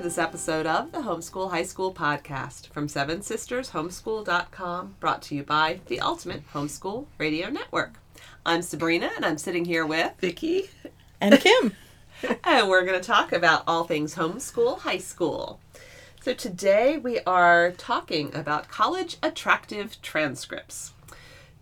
homeschool friends. Welcome to this episode of the Homeschool High School podcast from Seven Sisters Homeschool.com, brought to you by the Ultimate Homeschool Radio Network. I'm Sabrina, and I'm sitting here with Vicki. and Kym. and we're going to talk about all things homeschool high school. So today we are talking about college attractive transcripts.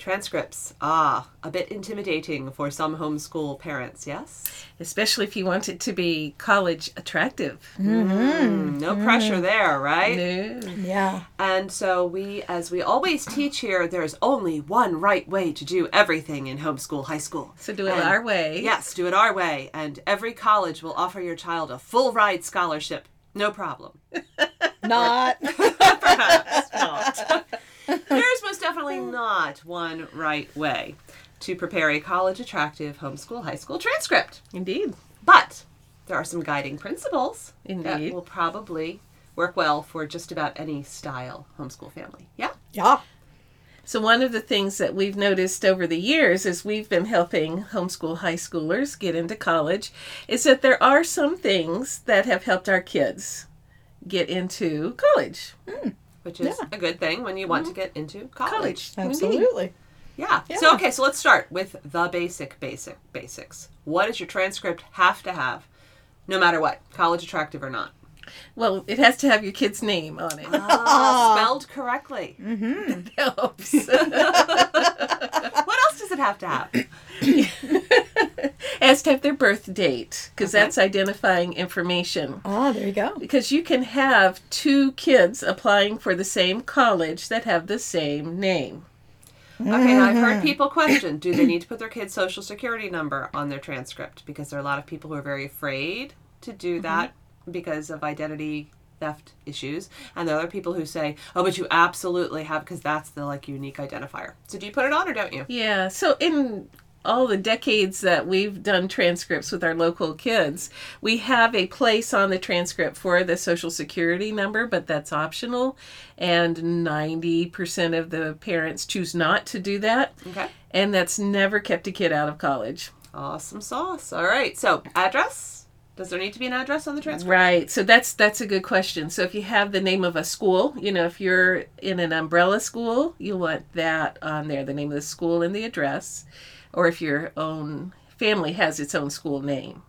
Transcripts, ah, a bit intimidating for some homeschool parents, yes? Especially if you want it to be college attractive. Mm, no pressure there, right? No. Yeah. And so we, as we always teach here, there's only one right way to do everything in homeschool high school. So do it And- our way. Yes, do it our way, and every college will offer your child a full ride scholarship. No problem. Not. Perhaps not. There's most definitely not one right way to prepare a college attractive homeschool high school transcript. Indeed. But there are some guiding principles that will probably work well for just about any style homeschool family. Yeah? yeah. So one of the things that we've noticed over the years as we've been helping homeschool high schoolers get into college is that there are some things that have helped our kids get into college. Hmm. Which is Yeah. a good thing when you want to get into college. College. Absolutely. Yeah. Yeah. So okay, so let's start with the basic basic basics. What does your transcript have to have no matter what, college attractive or not? Well, it has to have your kid's name on it. Ah, spelled correctly. Mhm. helps. What else does it have to have? it has to have their birth date because Okay. that's identifying information. Ah, there you go. Because you can have two kids applying for the same college that have the same name. Okay, now I've heard people question, do they need to put their kid's social security number on their transcript? Because there are a lot of people who are very afraid to do that because of identity theft issues. And there are other people who say, oh, but you absolutely have because that's the like unique identifier. So do you put it on or don't you? Yeah. So in all the decades that we've done transcripts with our local kids, we have a place on the transcript for the social security number, but that's optional. And 90% of the parents choose not to do that. Okay. And that's never kept a kid out of college. Awesome sauce. All right. So address. Does there need to be an address on the transcript? Right. So that's that's a good question. So if you have the name of a school, you know, if you're in an umbrella school, you want that on there, the name of the school and the address. Or if your own family has its own school name,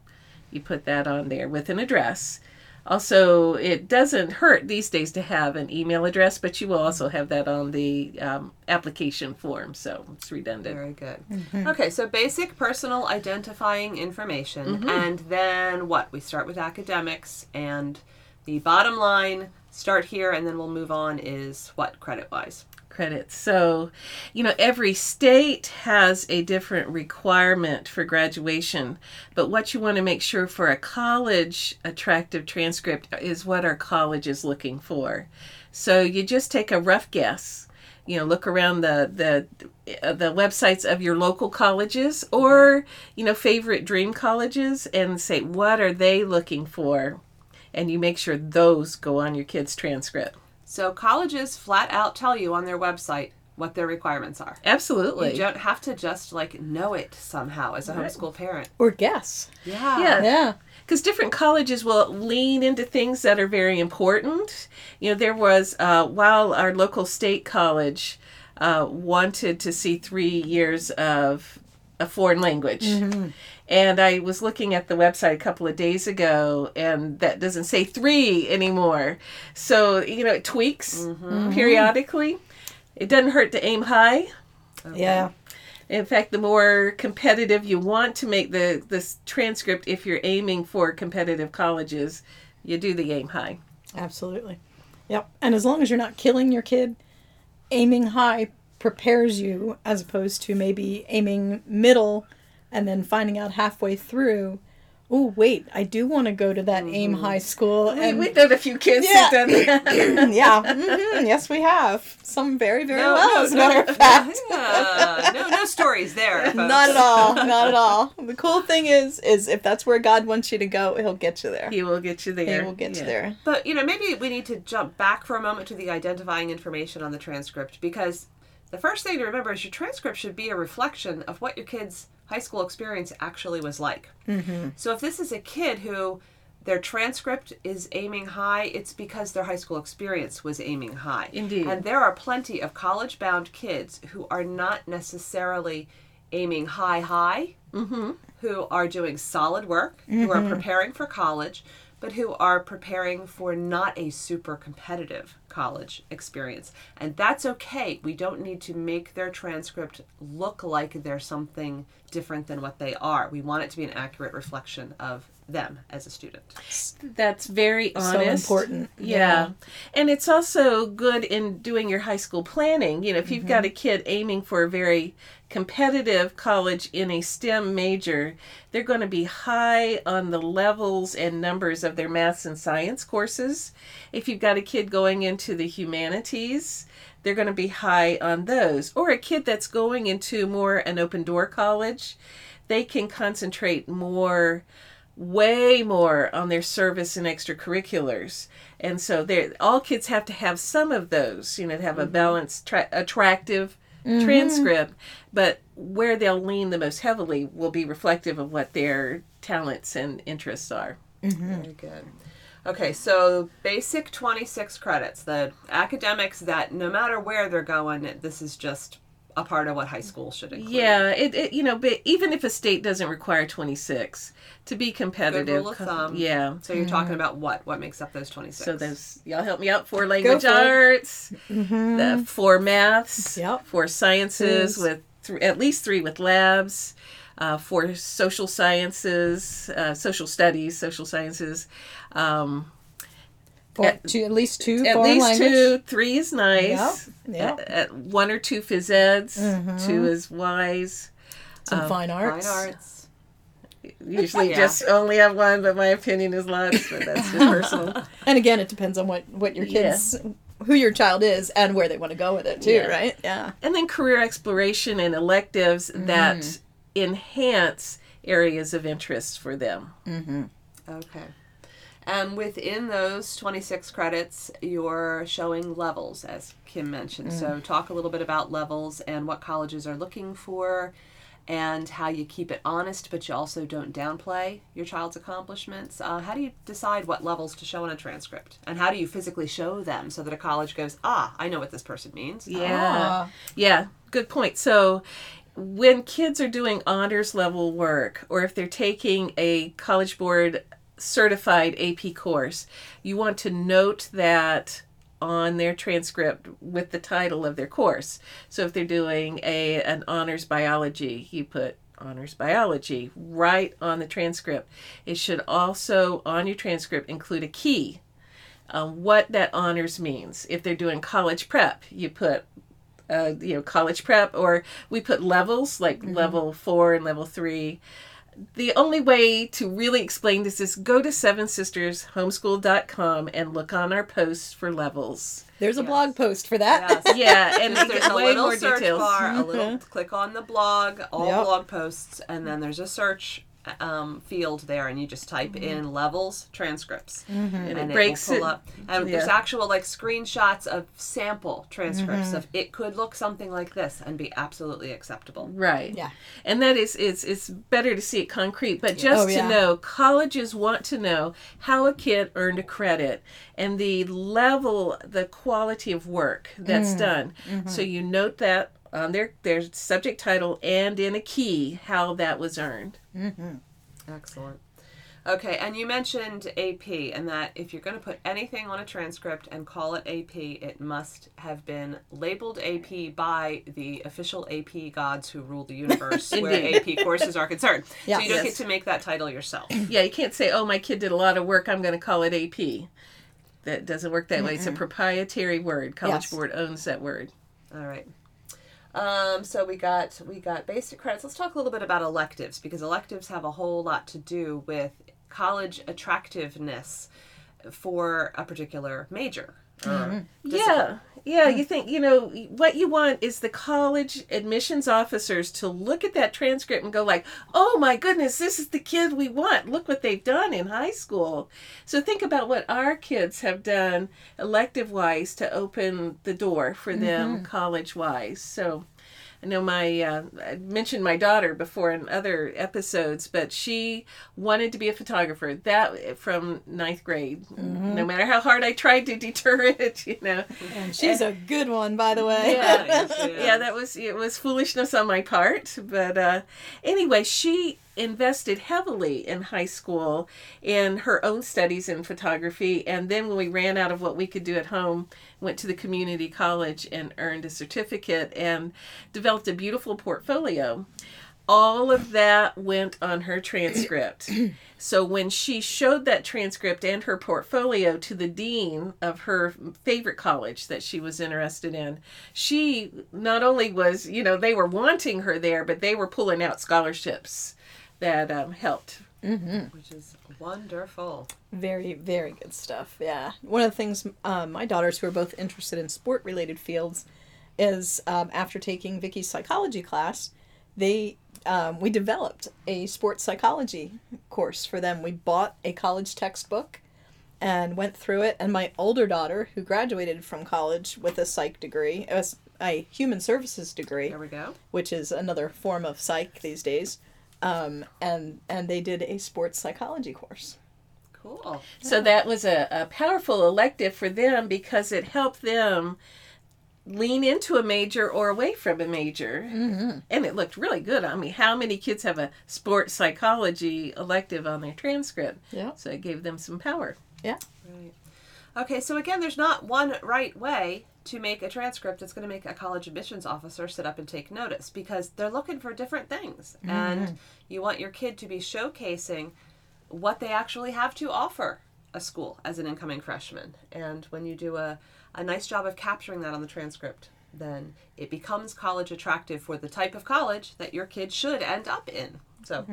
you put that on there with an address. Also, it doesn't hurt these days to have an email address, but you will also have that on the um, application form, so it's redundant. Very good. Okay, so basic personal identifying information. And then what? We start with academics, and the bottom line, start here, and then we'll move on, is what credit wise? Credits. So, you know, every state has a different requirement for graduation, but what you want to make sure for a college attractive transcript is what our college is looking for. So, you just take a rough guess. You know, look around the the uh, the websites of your local colleges or, you know, favorite dream colleges and say what are they looking for? And you make sure those go on your kid's transcript. So colleges flat out tell you on their website what their requirements are. Absolutely. You don't have to just like know it somehow as a homeschool parent. Or guess. Yeah. Yeah. Yeah. because different colleges will lean into things that are very important. You know, there was uh, while our local state college uh, wanted to see three years of a foreign language. Mm-hmm. And I was looking at the website a couple of days ago, and that doesn't say three anymore. So, you know, it tweaks mm-hmm. periodically. It doesn't hurt to aim high. Yeah. In fact, the more competitive you want to make the this transcript, if you're aiming for competitive colleges, you do the aim high. Absolutely. Yep. And as long as you're not killing your kid, aiming high prepares you as opposed to maybe aiming middle and then finding out halfway through, oh, wait, I do want to go to that aim high school. We, And we've done a few kids Yeah. who've done that. yeah, mhm, yes, we have. Some very, very No, well, no, as a matter no. of fact. Yeah. no, no stories there. Folks. Not at all. Not at all. The cool thing is, is if that's where God wants you to go, He'll get you there. he will get you there. He will get Yeah. you there. But you know, maybe we need to jump back for a moment to the identifying information on the transcript because the first thing to remember is your transcript should be a reflection of what your kid's high school experience actually was like. Mm-hmm. So if this is a kid who their transcript is aiming high, it's because their high school experience was aiming high. Indeed. And there are plenty of college bound kids who are not necessarily aiming high, high, who are doing solid work, who are preparing for college, but who are preparing for not a super competitive college experience. And that's okay. We don't need to make their transcript look like they're something different than what they are. We want it to be an accurate reflection of them as a student. That's very honest. important. Yeah. Yeah. And it's also good in doing your high school planning. You know, if you've got a mm-hmm. kid aiming for a very competitive college in a STEM major, they're going to be high on the levels and numbers of their maths and science courses. If you've got a kid going into the humanities, they're going to be high on those. Or a kid that's going into more an open door college, they can concentrate more way more on their service and extracurriculars. And so they're all kids have to have some of those, you know, to have a mm-hmm. balanced, tra- attractive mm-hmm. transcript, but where they'll lean the most heavily will be reflective of what their talents and interests are. Mm-hmm. Very good. Okay, so basic 26 credits. The academics that no matter where they're going, this is just a part of what high school should include. Yeah, it, it you know, but even if a state doesn't require 26 to be competitive. Good rule of thumb. Yeah. So you're talking mm-hmm. about what? What makes up those 26? So those y'all help me out for language for it. arts, mm-hmm. the four maths, Yep. for sciences Is- with th- at least three with labs, uh, for social sciences, uh, social studies, social sciences. Um, For, At- two, at least two at least language. two, three is nice. Yep, yep. At, at one or two phys eds, two is wise. Some fine Fine arts. arts. Usually Yeah. just only have one, but my opinion is lots, but that's just personal. And again, it depends on what what your kids, who your child is, and where they want to go with it too, Yeah. right? Yeah. and then career exploration and electives that enhance areas of interest for them. Okay. And within those 26 credits, you're showing levels, as Kym mentioned. So, talk a little bit about levels and what colleges are looking for, and how you keep it honest, but you also don't downplay your child's accomplishments. Uh, how do you decide what levels to show in a transcript? And how do you physically show them so that a college goes, ah, I know what this person means? Yeah. Ah. Yeah, good point. So when kids are doing honors level work or if they're taking a college board certified AP course, you want to note that on their transcript with the title of their course. So if they're doing a an honors biology, you put honors biology right on the transcript. It should also on your transcript include a key um, what that honors means. If they're doing college prep, you put uh, you know college prep, or we put levels like level four and level three. The only way to really explain this is go to Seven Sisters Homeschool.com and look on our posts for levels. There's a Yes. blog post for that. Yes. Yeah, and There's, there's a way little more search details. bar, a little click on the blog, all Yep. blog posts, and then there's a search um, field there, and you just type mm-hmm. in levels transcripts, And and it it breaks will it. up. And there's actual like screenshots of sample transcripts of mm-hmm. it could look something like this and be absolutely acceptable. Right. Yeah. And that is it's it's better to see it concrete, but just Oh, to yeah. know colleges want to know how a kid earned a credit and the level, the quality of work that's mm. done. So you note that on their their subject title and in a key how that was earned. Mm-hmm. Excellent. Okay, and you mentioned AP, and that if you're going to put anything on a transcript and call it AP, it must have been labeled AP by the official AP gods who rule the universe where AP courses are concerned. So you don't Yes. get to make that title yourself. Yeah, you can't say, "Oh, my kid did a lot of work. I'm going to call it AP." That doesn't work that way. It's a proprietary word. College Yes. Board owns that word. All right. Um, so we got we got basic credits. Let's talk a little bit about electives because electives have a whole lot to do with college attractiveness for a particular major. Uh-huh. Or Yeah, yeah. You hmm. think you know what you want is the college admissions officers to look at that transcript and go like, "Oh my goodness, this is the kid we want. Look what they've done in high school." So think about what our kids have done elective wise to open the door for mm-hmm. them college wise. So. I know my uh, I mentioned my daughter before in other episodes, but she wanted to be a photographer. That from ninth grade. No matter how hard I tried to deter it, you know. And she's a good one, by the way. Yeah, yeah, that was it was foolishness on my part, but uh, anyway, she invested heavily in high school in her own studies in photography, and then when we ran out of what we could do at home, went to the community college and earned a certificate and developed a beautiful portfolio. All of that went on her transcript. So when she showed that transcript and her portfolio to the dean of her favorite college that she was interested in, she not only was, you know, they were wanting her there, but they were pulling out scholarships that um, helped. Which is wonderful. Very, very good stuff. Yeah. One of the things um, my daughters, who are both interested in sport related fields, is um, after taking Vicki's psychology class, they um, we developed a sports psychology course for them. We bought a college textbook and went through it. And my older daughter, who graduated from college with a psych degree, a human services degree, There we go. which is another form of psych these days, um, and and they did a sports psychology course. Cool. So that was a, a powerful elective for them because it helped them lean into a major or away from a major. Mm-hmm. And it looked really good. I mean, how many kids have a sports psychology elective on their transcript? Yeah. So it gave them some power. Yeah. Right. Okay, so again, there's not one right way to make a transcript that's going to make a college admissions officer sit up and take notice because they're looking for different things. And you want your kid to be showcasing what they actually have to offer a school as an incoming freshman. And when you do a, a nice job of capturing that on the transcript, then it becomes college attractive for the type of college that your kid should end up in. So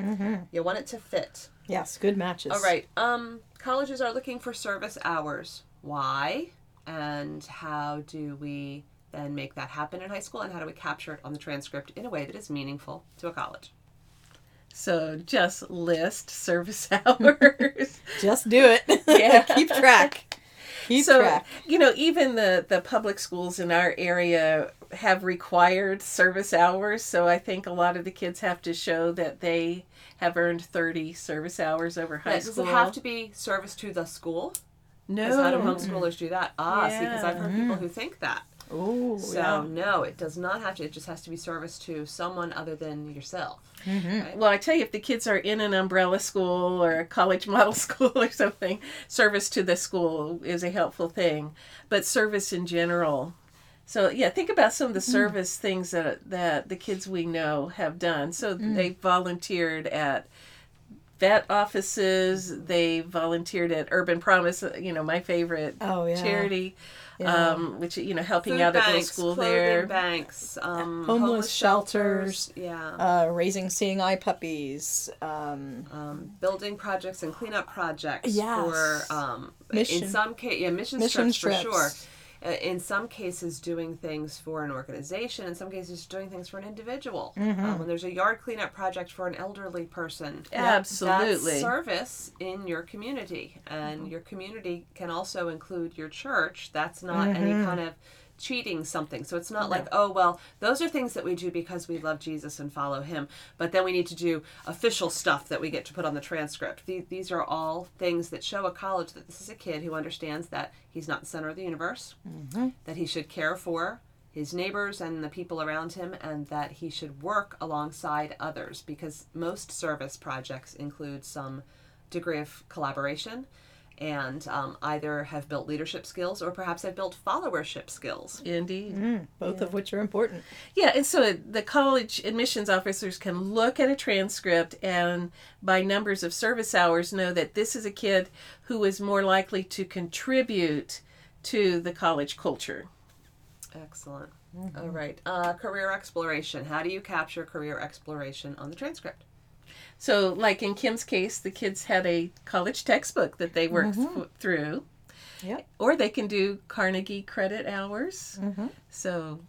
you want it to fit. Yes, good matches. All right. Um, colleges are looking for service hours. Why? And how do we then make that happen in high school? And how do we capture it on the transcript in a way that is meaningful to a college? So just list service hours. Just do it. Yeah. Keep track. Keep so track. you know even the the public schools in our area have required service hours so i think a lot of the kids have to show that they have earned 30 service hours over high But does school it have to be service to the school? No how do homeschoolers do that? Ah, see, because I've heard Yeah. people who think that. Oh, So no, it does not have to. It just has to be service to someone other than yourself. Mm-hmm. Right? well i tell you if the kids are in an umbrella school or a college model school or something service to the school is a helpful thing but service in general so yeah think about some of the mm-hmm. service things that that the kids we know have done so mm. they volunteered at vet offices they volunteered at urban promise you know my favorite Oh, yeah. charity Yeah. um which you know helping Food out at little banks, school clothing there banks, um, Homeless homeless, shelters. shelters. Yeah. Uh, raising seeing eye puppies. Um, um, building projects and cleanup projects Yes. for um, Mission- in some case yeah mission, mission trips, for sure trips. uh, in some cases doing things for an organization in some cases doing things for an individual. Mm-hmm. uh, when there's a yard cleanup project for an elderly person absolutely. that's service in your community. And your community can also include your church. That's not any kind of cheating something. So it's not like oh well those are things that we do because we love jesus and follow him. But then we need to do official stuff that we get to put on the transcript. These, these are all things that show a college that this is a kid who understands that he's not the center of the universe mm-hmm. that he should care for his neighbors and the people around him, and that he should work alongside others because most service projects include some degree of collaboration and um, either have built leadership skills or perhaps have built followership skills. indeed both of which are important. Yeah, and so the college admissions officers can look at a transcript and by numbers of service hours know that this is a kid who is more likely to contribute to the college culture. Excellent. All right. Uh, career exploration. How do you capture career exploration on the transcript? So, like in Kym's case, the kids had a college textbook that they worked th- through. Yep. Or they can do Carnegie credit hours. So,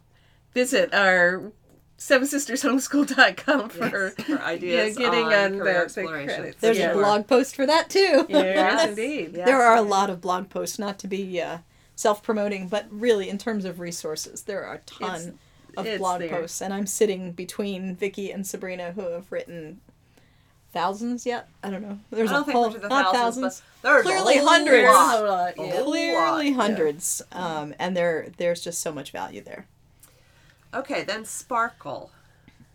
visit our Seven Sisters Homeschool.com for, For ideas yeah, getting on on, the, the credits. There's yeah. a blog post for that too. Yes, indeed. Yes. there are a lot of blog posts, not to be uh, self promoting, but really in terms of resources, there are a ton. of It's blog there. posts, and I'm sitting between Vicki and Sabrina, who have written thousands yet. I don't know. There's I don't a whole we're the not thousands, thousands, but there's clearly a hundreds. lot. Yeah. whole clearly lot. hundreds, um, and there there's just so much value there. Okay, then sparkle.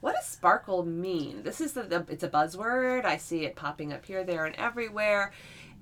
What does sparkle mean? This is the, the it's a buzzword. I see it popping up here, there, and everywhere.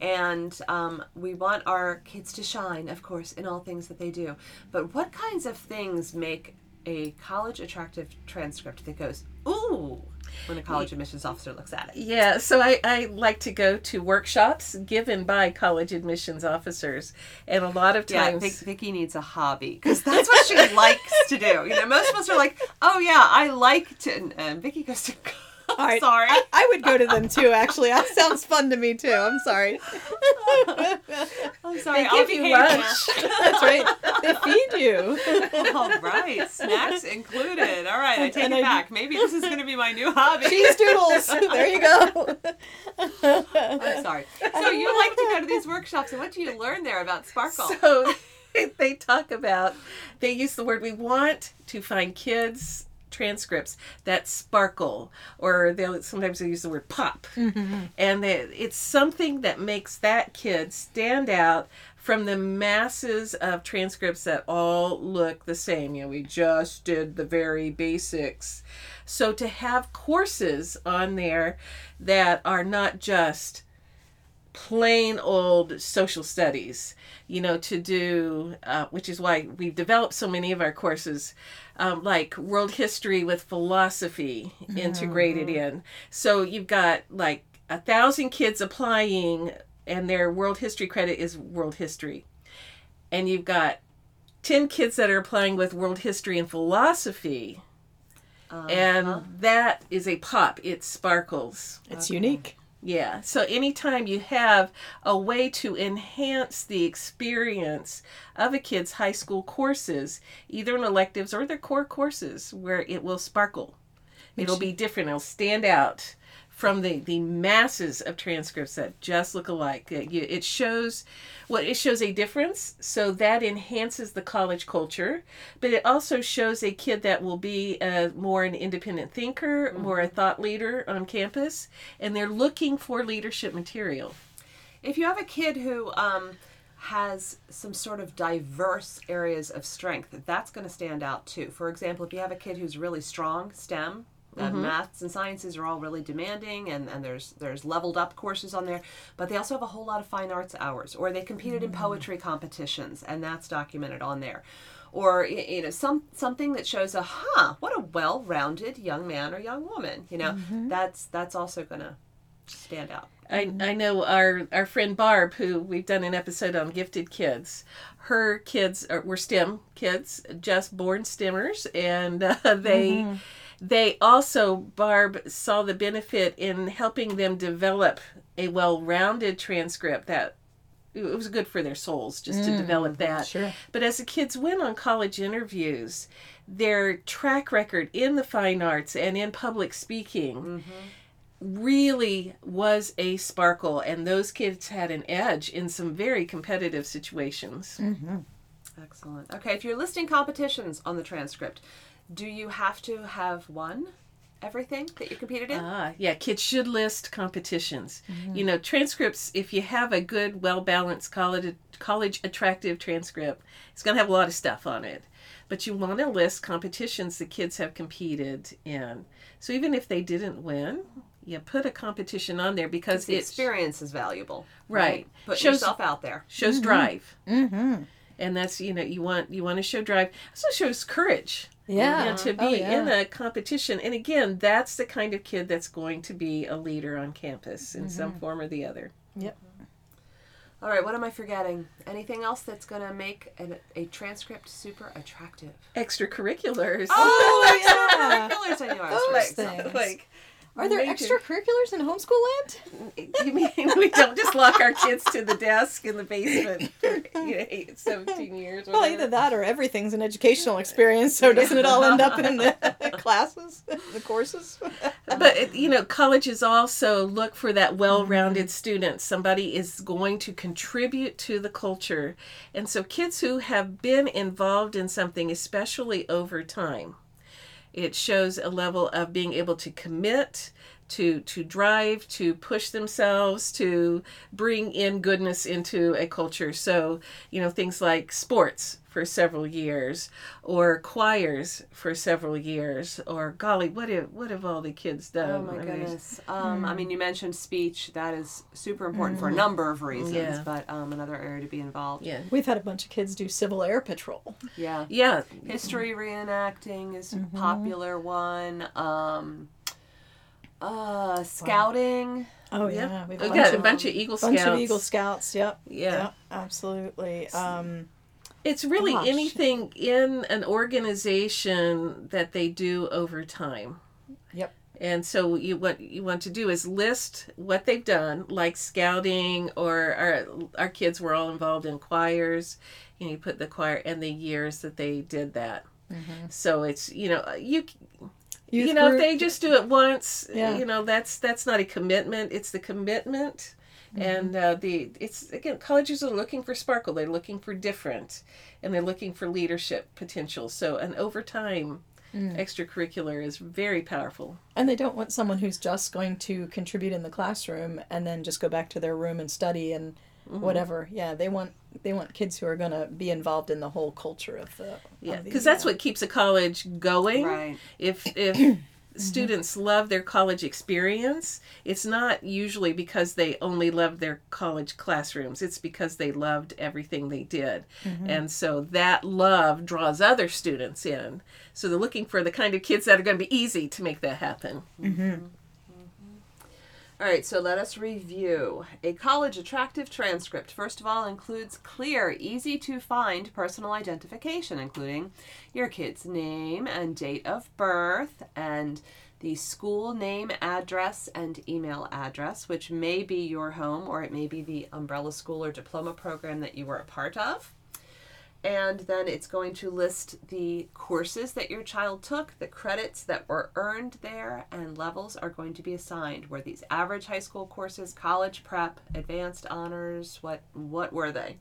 And um, we want our kids to shine, of course, in all things that they do. But what kinds of things make a college attractive transcript that goes, ooh, when a college admissions officer looks at it? Yeah, so I, I like to go to workshops given by college admissions officers, and a lot of times, Vic, Vicki needs a hobby because that's what she likes to do. You know, most of us are like, "Oh yeah, I like to." And, and Vicki goes to. All right, Sorry. I, I would go to them too. Actually, that sounds fun to me too. I'm sorry. I'm sorry. They I'll give you lunch. That's right. They feed you. All right, snacks included. All right, I take And it I- back. Maybe this is going to be my new hobby. Cheese doodles. There you go. I'm sorry. So you like to go to these workshops, and what do you learn there about sparkle? so they talk about, they use the word, we want to find kids transcripts that sparkle or they'll sometimes they use the word pop. And they, it's something that makes that kid stand out from the masses of transcripts that all look the same. You know we just did the very basics. So to have courses on there that are not just plain old social studies, you know, to do, uh, which is why we've developed so many of our courses, um, like world history with philosophy integrated in. So you've got like a thousand kids applying, and their world history credit is world history. And you've got 10 kids that are applying with world history and philosophy. And that is a pop. It sparkles. It's unique. Yeah. So anytime you have a way to enhance the experience of a kid's high school courses, either in electives or their core courses, where it will sparkle, it'll be different. It'll stand out from the, the masses of transcripts that just look alike. It, shows well, it shows a difference, so that enhances the college culture. But it also shows a kid that will be a, more an independent thinker, more a thought leader on campus, and they're looking for leadership material. If you have a kid who um, has some sort of diverse areas of strength, that's going to stand out too. For example, if you have a kid who's really strong STEM, uh, maths and sciences are all really demanding, and, and there's there's leveled up courses on there, but they also have a whole lot of fine arts hours, or they competed in poetry competitions, and that's documented on there. Or you know some something that shows a huh what a well-rounded young man or young woman you know? That's that's also gonna stand out. I, I know our, our friend Barb, who we've done an episode on gifted kids. Her kids are, were STEM kids, just born STEMers, and uh, they they also Barb saw the benefit in helping them develop a well-rounded transcript that it was good for their souls just to mm, develop that. sure. But as the kids went on college interviews, their track record in the fine arts and in public speaking mm-hmm. really was a sparkle, and those kids had an edge in some very competitive situations. Mm-hmm. Excellent. Okay, if you're listing competitions on the transcript, do you have to have won everything that you competed in? Ah, yeah, kids should list competitions. You know, transcripts, if you have a good, well balanced college, college attractive transcript, it's going to have a lot of stuff on it. But you want to list competitions the kids have competed in. So even if they didn't win, you put a competition on there because the it experience is valuable. Right. Put Shows- yourself out there. shows drive. Mm-hmm. And that's you know you want you want to show drive. Also shows courage. Yeah. you know, to be Oh, yeah. in a competition. And again, that's the kind of kid that's going to be a leader on campus in some mm-hmm. form or the other. Yep. All right, what am I forgetting? Anything else that's going to make an, a transcript super attractive? Extracurriculars. Oh, yeah. extracurriculars! I knew I was Those forgetting things. like Are there Major. extracurriculars in homeschool land? you mean we don't just lock our kids to the desk in the basement for you know, eight, 17 years? Well, either that or everything's an educational experience, so doesn't it all end up in the classes, the courses? But you know, colleges also look for that well-rounded mm-hmm. student. Somebody is going to contribute to the culture, and so kids who have been involved in something, especially over time, It shows a level of being able to commit, to to drive, to push themselves, to bring in goodness into a culture. So, you know, things like sports for several years or choirs for several years or golly, what have what have all the kids done? Oh my I mean, goodness. Um, I mean, you mentioned speech. That is super important for a number of reasons, Yeah. but um, another area to be involved. Yeah. We've had a bunch of kids do Civil Air Patrol. Yeah. Yeah. History reenacting is a popular one. Um, uh, scouting. Oh Yep. yeah, we've We've got a bunch of Eagle Scouts. bunch Scouts. of Eagle Scouts. Yep. Yeah. Yep, absolutely. Um, It's really Gosh. anything in an organization that they do over time. Yep. And so you what you want to do is list what they've done, like scouting or our our kids were all involved in choirs, and you put the choir and the years that they did that. Mm-hmm. So it's you know you youth you know group- if they just do it once, Yeah. you know that's that's not a commitment. It's the commitment. Mm-hmm. And uh, the it's again colleges are looking for sparkle. They're looking for different, and they're looking for leadership potential. So an overtime Mm. extracurricular is very powerful. and they don't want someone who's just going to contribute in the classroom and then just go back to their room and study and Mm-hmm. whatever. Yeah, they want they want kids who are going to be involved in the whole culture of the Yeah, because that's what keeps a college going. Right. If if Mm-hmm. students love their college experience, it's not usually because they only loved their college classrooms. It's because they loved everything they did. Mm-hmm. And so that love draws other students in. So they're looking for the kind of kids that are going to be easy to make that happen. Mm-hmm. All right, so let us review. A college attractive transcript, first of all, includes clear, easy to find personal identification, including your kid's name and date of birth, and the school name, address, and email address, which may be your home or it may be the umbrella school or diploma program that you were a part of. And then it's going to list the courses that your child took, the credits that were earned there, and levels are going to be assigned. Were these average high school courses, college prep, advanced honors? What what were they?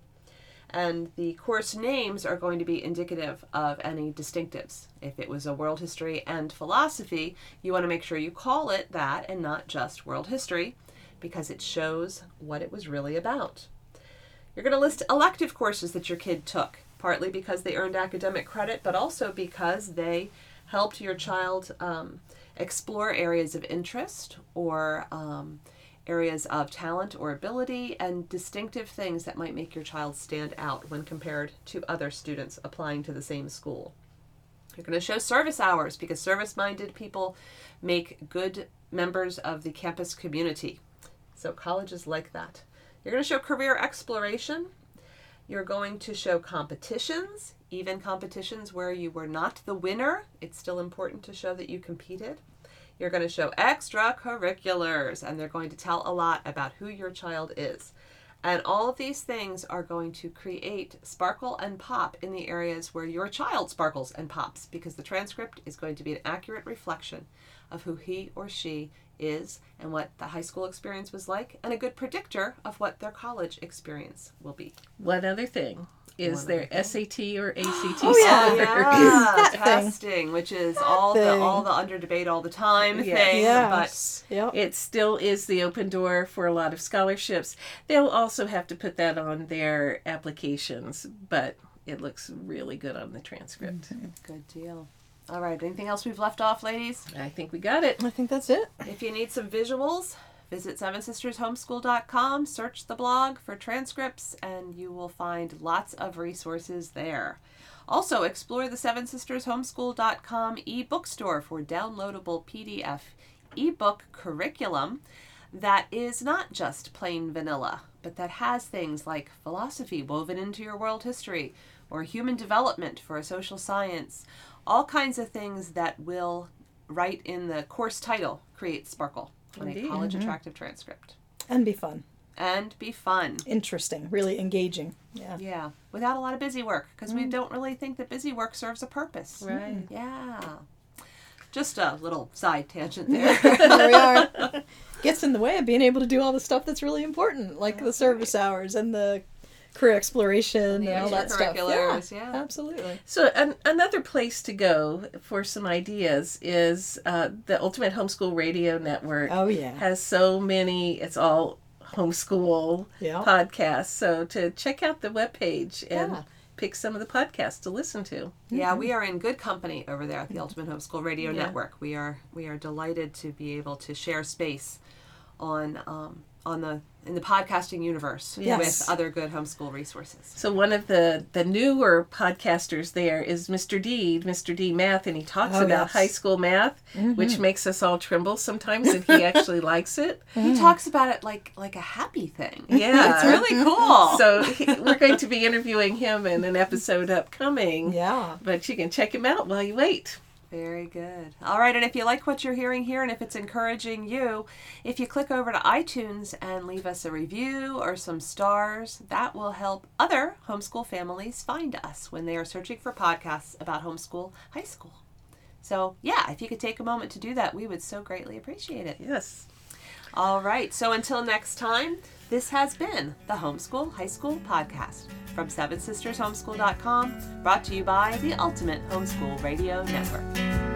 And the course names are going to be indicative of any distinctives. If it was a world history and philosophy, you want to make sure you call it that and not just world history because it shows what it was really about. You're going to list elective courses that your kid took, partly because they earned academic credit, but also because they helped your child um, explore areas of interest or um, areas of talent or ability and distinctive things that might make your child stand out when compared to other students applying to the same school. You're going to show service hours because service minded people make good members of the campus community. So colleges like that. You're going to show career exploration. You're going to show competitions, even competitions where you were not the winner. It's still important to show that you competed. You're going to show extracurriculars, and they're going to tell a lot about who your child is. And all of these things are going to create sparkle and pop in the areas where your child sparkles and pops because the transcript is going to be an accurate reflection of who he or she is and what the high school experience was like and a good predictor of what their college experience will be. One other thing is One their SAT or ACT Oh, yeah. yeah, That thing. testing, which is all the all the under debate all the time Yeah. thing, Yes. Yep. It still is the open door for a lot of scholarships. They'll also have to put that on their applications, but it looks really good on the transcript. but good deal. All right, anything else we've left off, ladies? I think we got it. I think that's it. If you need some visuals, visit sevensistershomeschool.com, search the blog for transcripts, and you will find lots of resources there. Also, explore the Seven sevensistershomeschool.com ebook store for downloadable PDF ebook curriculum that is not just plain vanilla, but that has things like philosophy woven into your world history or human development for a social science, all kinds of things that will, right in the course title, create sparkle on a college mm-hmm. attractive transcript. And be fun. And be fun. Interesting. Really engaging. Yeah. Yeah, without a lot of busy work, because we mm. don't really think that busy work serves a purpose. Right. Yeah. Just a little side tangent there. there we are. Gets in the way of being able to do all the stuff that's really important, like the service hours and the career exploration The and all that stuff. Yeah, yeah. absolutely. So an, another place to go for some ideas is uh, the Ultimate Homeschool Radio Network. Oh yeah, Has so many. It's all homeschool yeah. podcasts. So to check out the webpage and Yeah. pick some of the podcasts to listen to. Yeah, we are in good company over there at the Ultimate Homeschool Radio Yeah. Network. We are we are delighted to be able to share space on um, on the in the podcasting universe Yes. with other good homeschool resources. So one of the the newer podcasters there is Mr. D, Mr. D Math, and he talks Oh, about yes. Mm-hmm. high school math, which makes us all tremble sometimes, and he actually likes it. He talks about it like like a happy thing. Yeah, It's really cool. So he, we're going to be interviewing him in an episode upcoming. Yeah. But you can check him out while you wait. Very good. All right, and if you like what you're hearing here and if it's encouraging you, if you click over to iTunes and leave us a review or some stars, that will help other homeschool families find us when they are searching for podcasts about homeschool high school. So, yeah, if you could take a moment to do that, we would so greatly appreciate it. Yes. All right, so until next time, this has been the Homeschool High School Podcast from SevenSistersHomeschool.com, brought to you by the Ultimate Homeschool Radio Network.